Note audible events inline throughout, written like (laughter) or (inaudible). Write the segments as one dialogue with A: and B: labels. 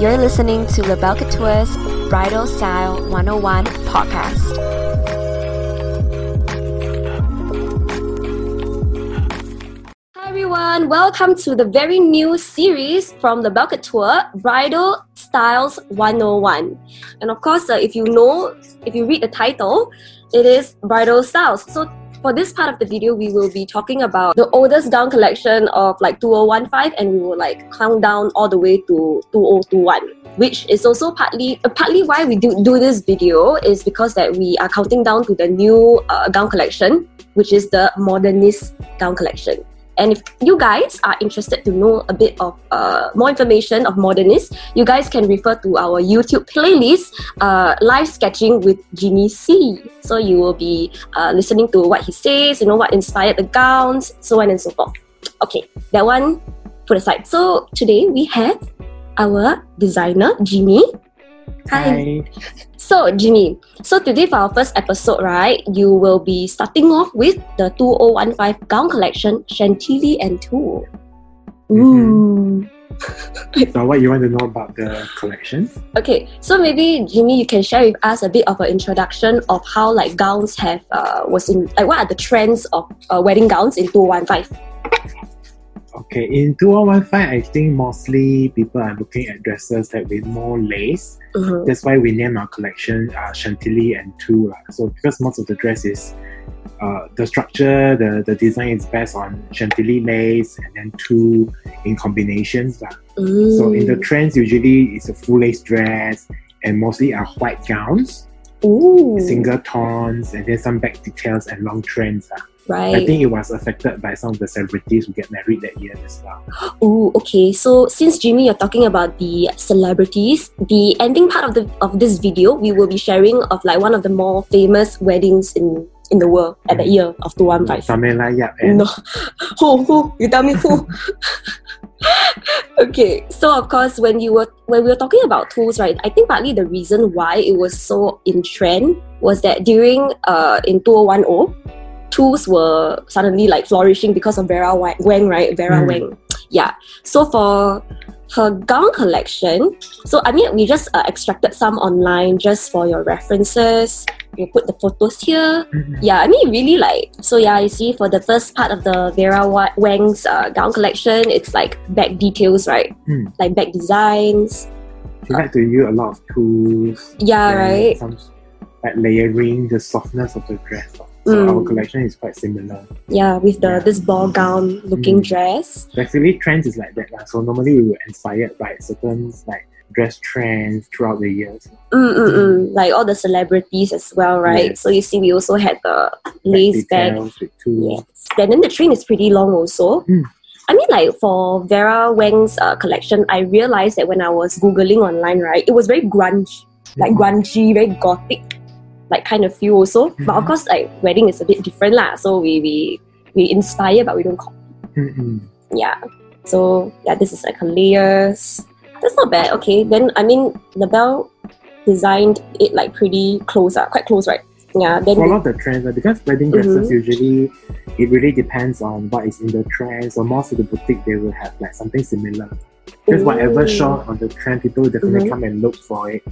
A: You're listening to LaBelle Couture's Bridal Style 101 podcast. Hi everyone, welcome to the very new series from LaBelle Couture, Bridal Styles 101. And of course, uh, if you know, if you read the title, it is Bridal Styles. So for this part of the video, we will be talking about the oldest gown collection of like 2015 and we will like count down all the way to 2021 which is also partly uh, partly why we do, do this video is because that we are counting down to the new uh, gown collection which is the modernist gown collection and if you guys are interested to know a bit of uh, more information of modernists, you guys can refer to our YouTube playlist, uh, Live Sketching with Jimmy C. So you will be uh, listening to what he says, you know, what inspired the gowns, so on and so forth. Okay, that one put aside. So today we have our designer, Jimmy.
B: Hi.
A: So, Jimmy, so today for our first episode, right, you will be starting off with the 2015 gown collection, Chantilly and Tulle. Ooh.
B: So, what you want to know about the collection?
A: Okay, so maybe Jimmy, you can share with us a bit of an introduction of how like gowns have uh was in like what are the trends of uh, wedding gowns in 2015.
B: Okay, in 2015, I think mostly people are looking at dresses that with more lace.
A: Mhm.
B: That's why we name our collection uh, Chantilly and Tulle. lah. So, because most of the dress is uh, the structure, the, the design is based on Chantilly lace and then tulle in combinations. lah. So, in the
A: Mm.
B: trends, usually it's a full lace dress and mostly are white gowns,
A: Ooh,
B: single tones, and then some back details and long trends. lah.
A: Right.
B: I think it was affected by some of the celebrities who get married that year as well.
A: Ooh, okay. So since Jimmy, you're talking about the celebrities, the ending part of the of this video, we will be sharing of like one of the more famous weddings in in the world at the year of 2015.
B: Samela Yap and
A: No, who who? You tell me who? (laughs) okay, so of course, when you were when we were talking about tulles, right? I think partly the reason why it was so in trend was that during uh in 2010, tulles were suddenly like flourishing because of Vera Wang, right? Vera
B: Mm.
A: Wang, yeah. So for her gown collection, so I mean, we just uh, extracted some online just for your references. We put the photos here
B: Mhm.
A: yeah, I mean, really like so. Yeah, you see, for the first part of the Vera Wang's uh, gown collection, it's like back details, right?
B: Hmm.
A: Like back designs.
B: she like to use a lot of tulles.
A: Yeah, right.
B: Some like layering the softness of the dress. So
A: Mm.
B: our collection is quite similar.
A: Yeah, with the
B: Yeah.
A: this ball gown looking
B: Mm.
A: dress.
B: Actually, trends is like that. lah. So normally we were inspired by certain like dress trends throughout the years.
A: Mm, mm, mm. Like all the celebrities as well, right?
B: Yes.
A: So you see, we also had the lace bag.
B: details with tulles.
A: Yes. And then the train is pretty long also.
B: Mm.
A: I mean, like for Vera Wang's uh, collection, I realized that when I was googling online, right, it was very grunge, like
B: Mhm.
A: grungy, very gothic, like kind of feel also. But of
B: Mhm.
A: course, like wedding is a bit different lah. So we we we inspire, but we don't copy.
B: Mm-mm.
A: Yeah. So yeah, this is like a layers. That's not bad. Okay, then I mean, LaBelle designed it like pretty close, uh, quite close, right? Yeah. Then
B: Follow the trends lah, because wedding dresses usually it really depends on what is in the trend. So most of the boutique they will have like something similar. Because whatever shot on the trend, people definitely
A: Mhm.
B: come and look for it.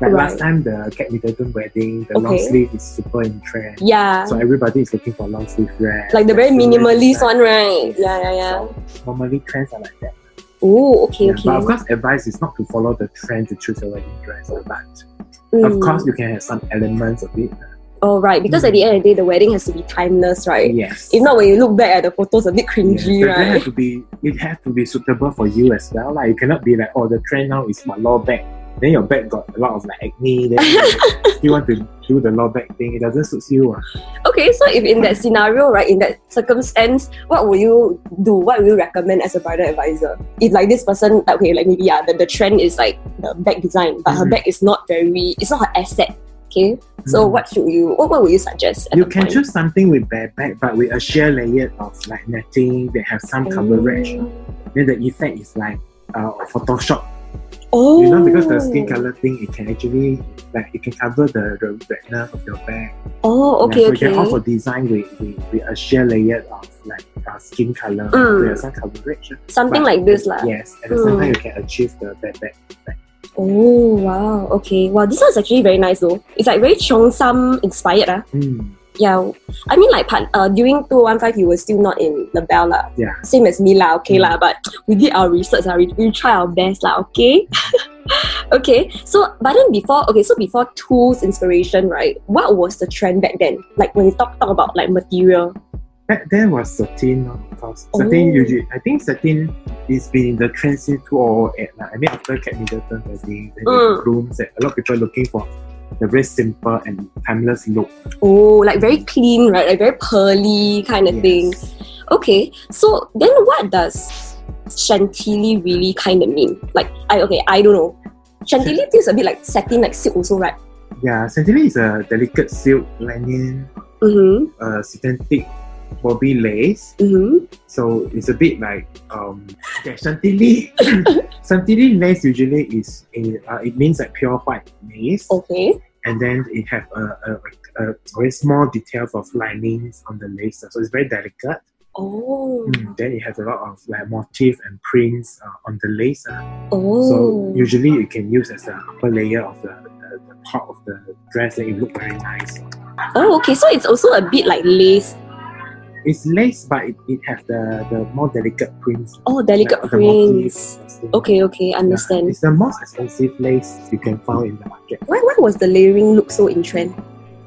B: Like
A: Right.
B: last time, the Kate Middleton wedding, the long sleeve is super in trend.
A: Yeah.
B: So everybody is looking for long sleeve dress.
A: like the very minimalist one, right? Yeah, yeah, yeah.
B: So normally trends are like that.
A: Oh, okay,
B: Yeah,
A: okay.
B: But of course, advice is not to follow the trend to choose a wedding dress. But
A: Mm.
B: of course, you can have some elements of it.
A: Oh, right. Because at the end of the day, the wedding has to be timeless, right?
B: Yes.
A: If not, when you look back at the photos, a bit
B: Yes,
A: cringy,
B: but It have to be it has to be suitable for you as well. Like you cannot be like, oh, the trend now is my low back. Then your back got a lot of like acne. Then (laughs) you want to do the low back thing. It doesn't suit you. ah.
A: Okay, so if in that scenario, right, in that circumstance, what will you do? What will you recommend as a bridal advisor? If like this person, okay, like maybe yeah, the, the trend is like the back design, but her
B: Mhm.
A: back is not very, it's not her asset. Okay, so
B: Mhm.
A: what should you? What, what would you suggest?
B: You can
A: point?
B: choose something with bare back, but with a sheer layer of like netting that have some coverage. Then the effect is like uh, Photoshop.
A: Oh,
B: You know, because the skin color thing, it can actually like it can cover the, the redness of your back.
A: Oh, okay,
B: yeah, so
A: okay.
B: you can also design with, with, with a sheer layer of like uh, skin color
A: Mm.
B: to have some coverage.
A: Something
B: But-
A: like this, lah.
B: Yes, at the same
A: Mm.
B: time you can achieve the back back.
A: Oh wow, okay. Wow, this one's actually very nice though. It's like very Cheongsam inspired. Ah.
B: Mm.
A: Yeah. I mean like part, uh, during 215 you were still not in LaBelle lah.
B: Yeah.
A: Same as me lah, okay lah. But we did our research, lah. We, we try our best lah, okay? (laughs) okay. So but then before okay, so before tulles inspiration, right? What was the trend back then? Like when you talk talk about like material.
B: Back then was satin, of course. Satin
A: Oh.
B: usually, I think satin is been the trend since 2008. Like, I mean, after Kate Middleton wedding, then
A: Mm.
B: that a lot of people are looking for the very simple and timeless look.
A: Oh, like very clean, right? Like very pearly kind of thing. Okay, so then what does chantilly really kind of mean? Like, I okay, I don't know. Chantilly feels a bit like satin, like silk also, right?
B: Yeah, chantilly is a delicate silk linen,
A: Mm-hmm.
B: uh, synthetic bobbin lace.
A: Mm-hmm.
B: So it's a bit like um okay, chantilly (laughs) chantilly lace usually is a, uh, it means like pure white lace
A: Okay.
B: and then it have a, a, a, a very small details of linings on the lace so it's very delicate
A: Oh.
B: Mm, then it has a lot of like motif and prints uh, on the lace uh.
A: Oh.
B: so usually you can use as the upper layer of the, the, the top of the dress and it look very nice
A: oh, okay. So it's also a bit like lace.
B: It's lace but it, it has the, the more delicate prints
A: Oh, delicate
B: like
A: prints. Okay, okay,
B: Yeah,
A: understand.
B: It's the most expensive lace you can find in the market.
A: Why, why was the layering look so in trend?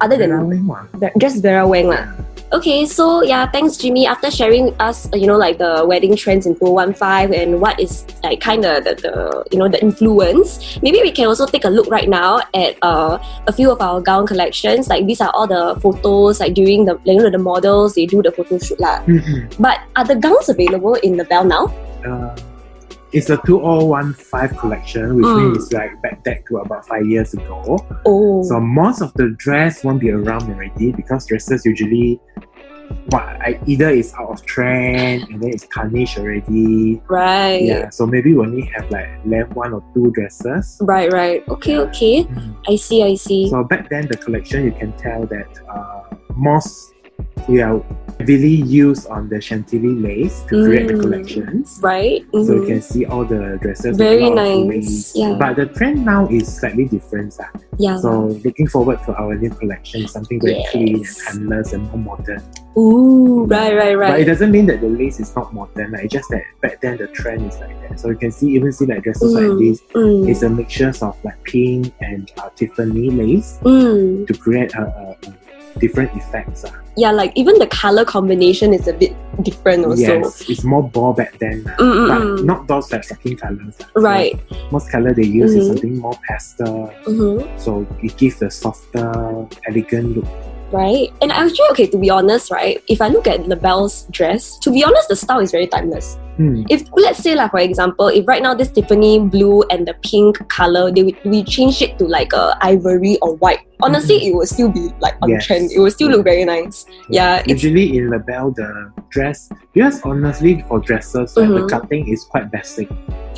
A: Other than
B: Rawling one.
A: Just Vera Wang lah. Okay, so yeah, thanks Jimmy. After sharing us, uh, you know, like the wedding trends in 415 and what is like kind of the, the you know the influence. Maybe we can also take a look right now at uh, a few of our gown collections. Like these are all the photos like during the you know the models they do the photo shoot lah.
B: Mhm.
A: But are the gowns available in the Bell now?
B: Uh, it's a 2015 collection, which
A: Mm.
B: means it's like back back to about five years ago.
A: Oh,
B: So most of the dress won't be around already because dresses usually what I, either is out of trend and then it's tarnished already.
A: right,
B: Yeah, so maybe we only have like left one or two dresses.
A: right, right. Okay, okay.
B: Mm.
A: I see, I see.
B: So back then, the collection you can tell that uh, most we are heavily used on the chantilly lace to create the
A: Mm.
B: collections.
A: right.
B: So you
A: Mhm.
B: can see all the dresses.
A: Very
B: a lot of
A: nice, yeah.
B: But the trend now is slightly different. ah.
A: Yeah.
B: So looking forward to our new collection, something very clean and timeless and more modern.
A: Ooh, right, right, right.
B: But it doesn't mean that the lace is not modern. Like, it's just that back then the trend is like that. So you can see even see like dresses like
A: Mm,
B: this.
A: mm,
B: It's a mixture of like pink and uh, Tiffany lace
A: mm.
B: to create a, a, a different effects. ah.
A: Yeah, like even the color combination is a bit different also.
B: Yes, it's more ball back then. ah.
A: Mm, mm,
B: But
A: mm.
B: not those like striking colors. So
A: Right.
B: most color they use is
A: Mhm.
B: something more pastel.
A: hmm
B: So it gives a softer, elegant look.
A: Right. And actually, okay, to be honest, right, if I look at LaBelle's dress, to be honest, the style is very timeless.
B: Hmm.
A: If let's say, like for example, if right now this Tiffany blue and the pink color, they would- we change it to like a ivory or white. Honestly, it will still be like on
B: Yes.
A: trend. It will still look very nice. Yeah, it's
B: Usually in LaBelle, the dress, because honestly, for dresses, right,
A: Mhm.
B: the cutting is quite basic.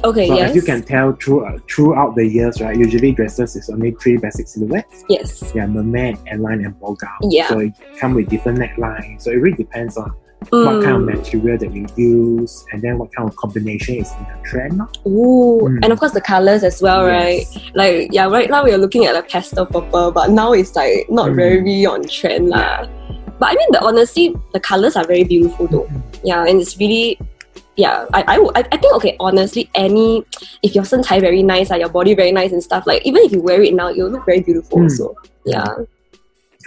A: okay.
B: So
A: yes.
B: as you can tell through, uh, throughout the years, right, usually dresses is only three basic silhouettes.
A: yes.
B: Yeah, mermaid, A-line, and gown.
A: Yeah.
B: So it come with different necklines. So it really depends on what kind of
A: Mm.
B: material that you use, and then what kind of combination is in the trend.
A: Ooh,
B: Mm.
A: and of course the colors as well, right? Like yeah, right now we are looking at a pastel purple, but now it's like not
B: Mm.
A: very on trend lah. But I mean, the honestly, the colors are very beautiful though. Yeah, and it's really. Yeah, I, I, I, think okay. Honestly, any if your 身材 very nice, uh, your body very nice and stuff, like even if you wear it now, you'll look very beautiful.
B: Mm.
A: Also, yeah,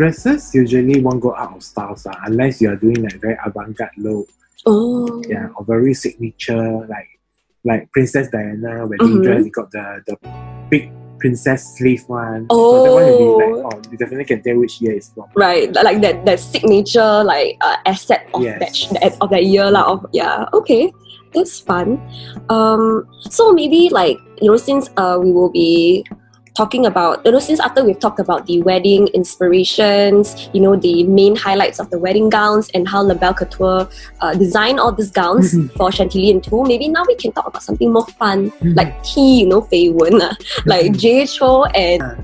B: Dresses usually won't go out of style, ah, unless you are doing like very avant-garde look.
A: oh,
B: yeah, or very signature, like like Princess Diana wedding
A: Mhm.
B: dress. You got the the big princess sleeve one. so that one will be
A: Oh.
B: like, oh, you definitely can tell which year it's from.
A: right, like that that signature like uh, asset of
B: Yes.
A: that of that year lah. Of yeah, okay, that's fun. Um, so maybe like you know since uh we will be talking about you know since after we've talked about the wedding inspirations, you know the main highlights of the wedding gowns and how LaBelle Couture uh, designed all these gowns
B: Mhm.
A: for Chantilly and Tulle. Maybe now we can talk about something more fun
B: Mhm.
A: like T, you know, Fei Wen, uh, (laughs) like
B: Mhm.
A: Jay Chou and
B: Ah.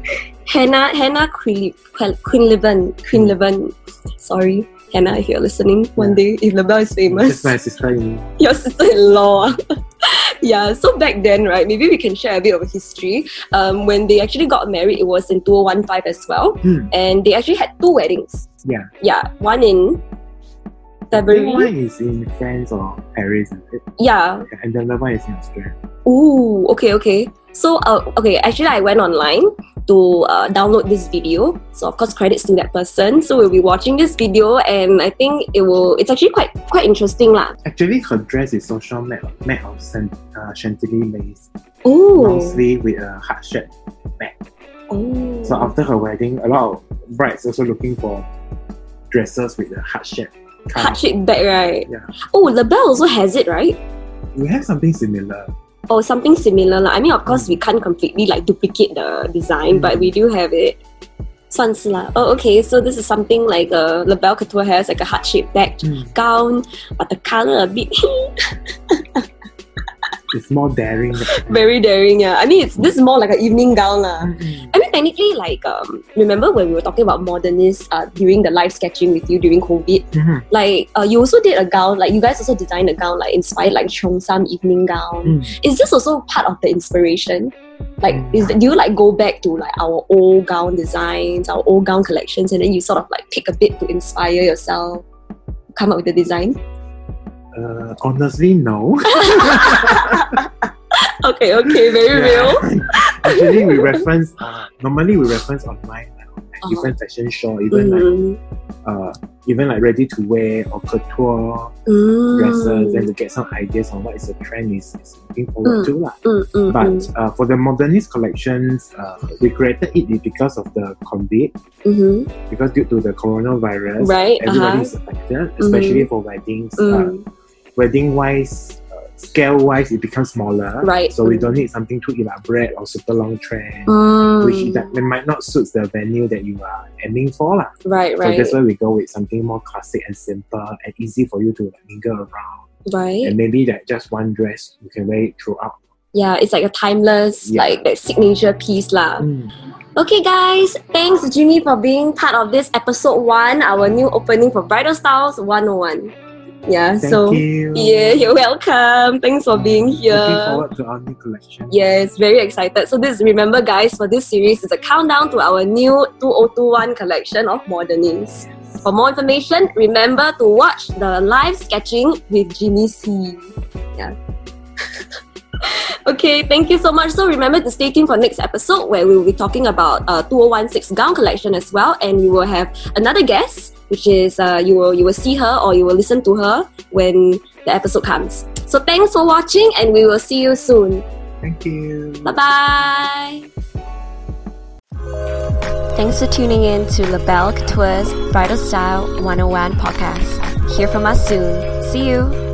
A: Hannah Hannah Queen Queen Quinlivan Quinlivan. Sorry. Hannah, if you're listening one day, if LaBelle is famous,
B: Just my sister in (laughs)
A: your sister-in-law. (laughs) (laughs) yeah, so back then, right, maybe we can share a bit of history. Um, when they actually got married, it was in 2015 as well.
B: Hmm.
A: And they actually had two weddings.
B: Yeah.
A: Yeah, one in February.
B: one is in France or Paris?
A: Yeah.
B: and the other one is in Australia.
A: Ooh, okay, okay. So, uh, okay, actually, I went online to uh, download this video. So, of course, credits to that person. So, we'll be watching this video, and I think it will. It's actually quite quite interesting, lah.
B: Actually, her dress is social made of, made of uh, chantilly lace, mostly with a heart shape back.
A: oh.
B: So after her wedding, a lot of brides also looking for dresses with a heart shape
A: heart shaped bag, right?
B: Yeah.
A: Oh, LaBelle also has it, right?
B: We have something similar.
A: or something similar. lah. I mean, of course, we can't completely like duplicate the design, but we do have it. 算是啦. Oh, okay. So this is something like a LaBelle Couture has like a heart shaped bag gown, but the color a bit (laughs)
B: It's more daring.
A: very daring. Yeah. I mean, it's this is more like an evening gown lah. I mean, technically, like um, remember when we were talking about modernists uh, during the live sketching with you during COVID?
B: Mhm.
A: Like uh, you also did a gown. Like you guys also designed a gown like inspired like Cheongsam evening gown.
B: Mm.
A: is this also part of the inspiration? Like,
B: Mm.
A: is do you like go back to like our old gown designs, our old gown collections, and then you sort of like pick a bit to inspire yourself, come up with the design?
B: Uh, honestly, no. (laughs)
A: Okay, okay, very real. (laughs)
B: Actually, we reference. Uh, normally, we reference online, like, on,
A: Uh-huh.
B: different fashion show, even like
A: Mm.
B: uh, even like ready to wear or couture
A: Mm.
B: dresses, and to get some ideas on what is the trend is, is looking forward
A: Mm.
B: to lah.
A: Mm, mm,
B: But
A: mm.
B: uh, for the modernist collections, uh, we created it because of the COVID,
A: Mhm.
B: because due to the coronavirus,
A: Right,
B: everybody
A: uh-huh.
B: is affected, especially for weddings. Wedding wise, uh, scale wise, it becomes smaller.
A: Right.
B: So we don't need something too elaborate or super long trend,
A: Mm.
B: which that it might not suit the venue that you are aiming for. lah.
A: right, right.
B: So that's why we go with something more classic and simple and easy for you to like, mingle around.
A: right.
B: And maybe that just one dress you can wear it throughout.
A: Yeah, it's like a timeless,
B: Yeah.
A: like that signature piece lah.
B: Mm.
A: Okay, guys, thanks Jimmy for being part of this episode one, our new opening for Bridal Styles 101. Yeah,
B: Thank
A: so
B: you.
A: yeah, (laughs) you're welcome. Thanks for uh, being here.
B: Looking forward to our new collection.
A: Yes, very excited. So this remember guys, for this series is a countdown to our new 2021 collection of modernists. For more information, remember to watch the live sketching with Jimmy C. Yeah. (laughs) okay, thank you so much. So remember to stay tuned for next episode where we will be talking about uh, 2016 gown collection as well, and we will have another guest, which is uh, you will you will see her or you will listen to her when the episode comes. So thanks for watching, and we will see you soon.
B: Thank you.
A: Bye bye. Thanks for tuning in to LaBelle Couture's Bridal Style 101 podcast. Hear from us soon. See you.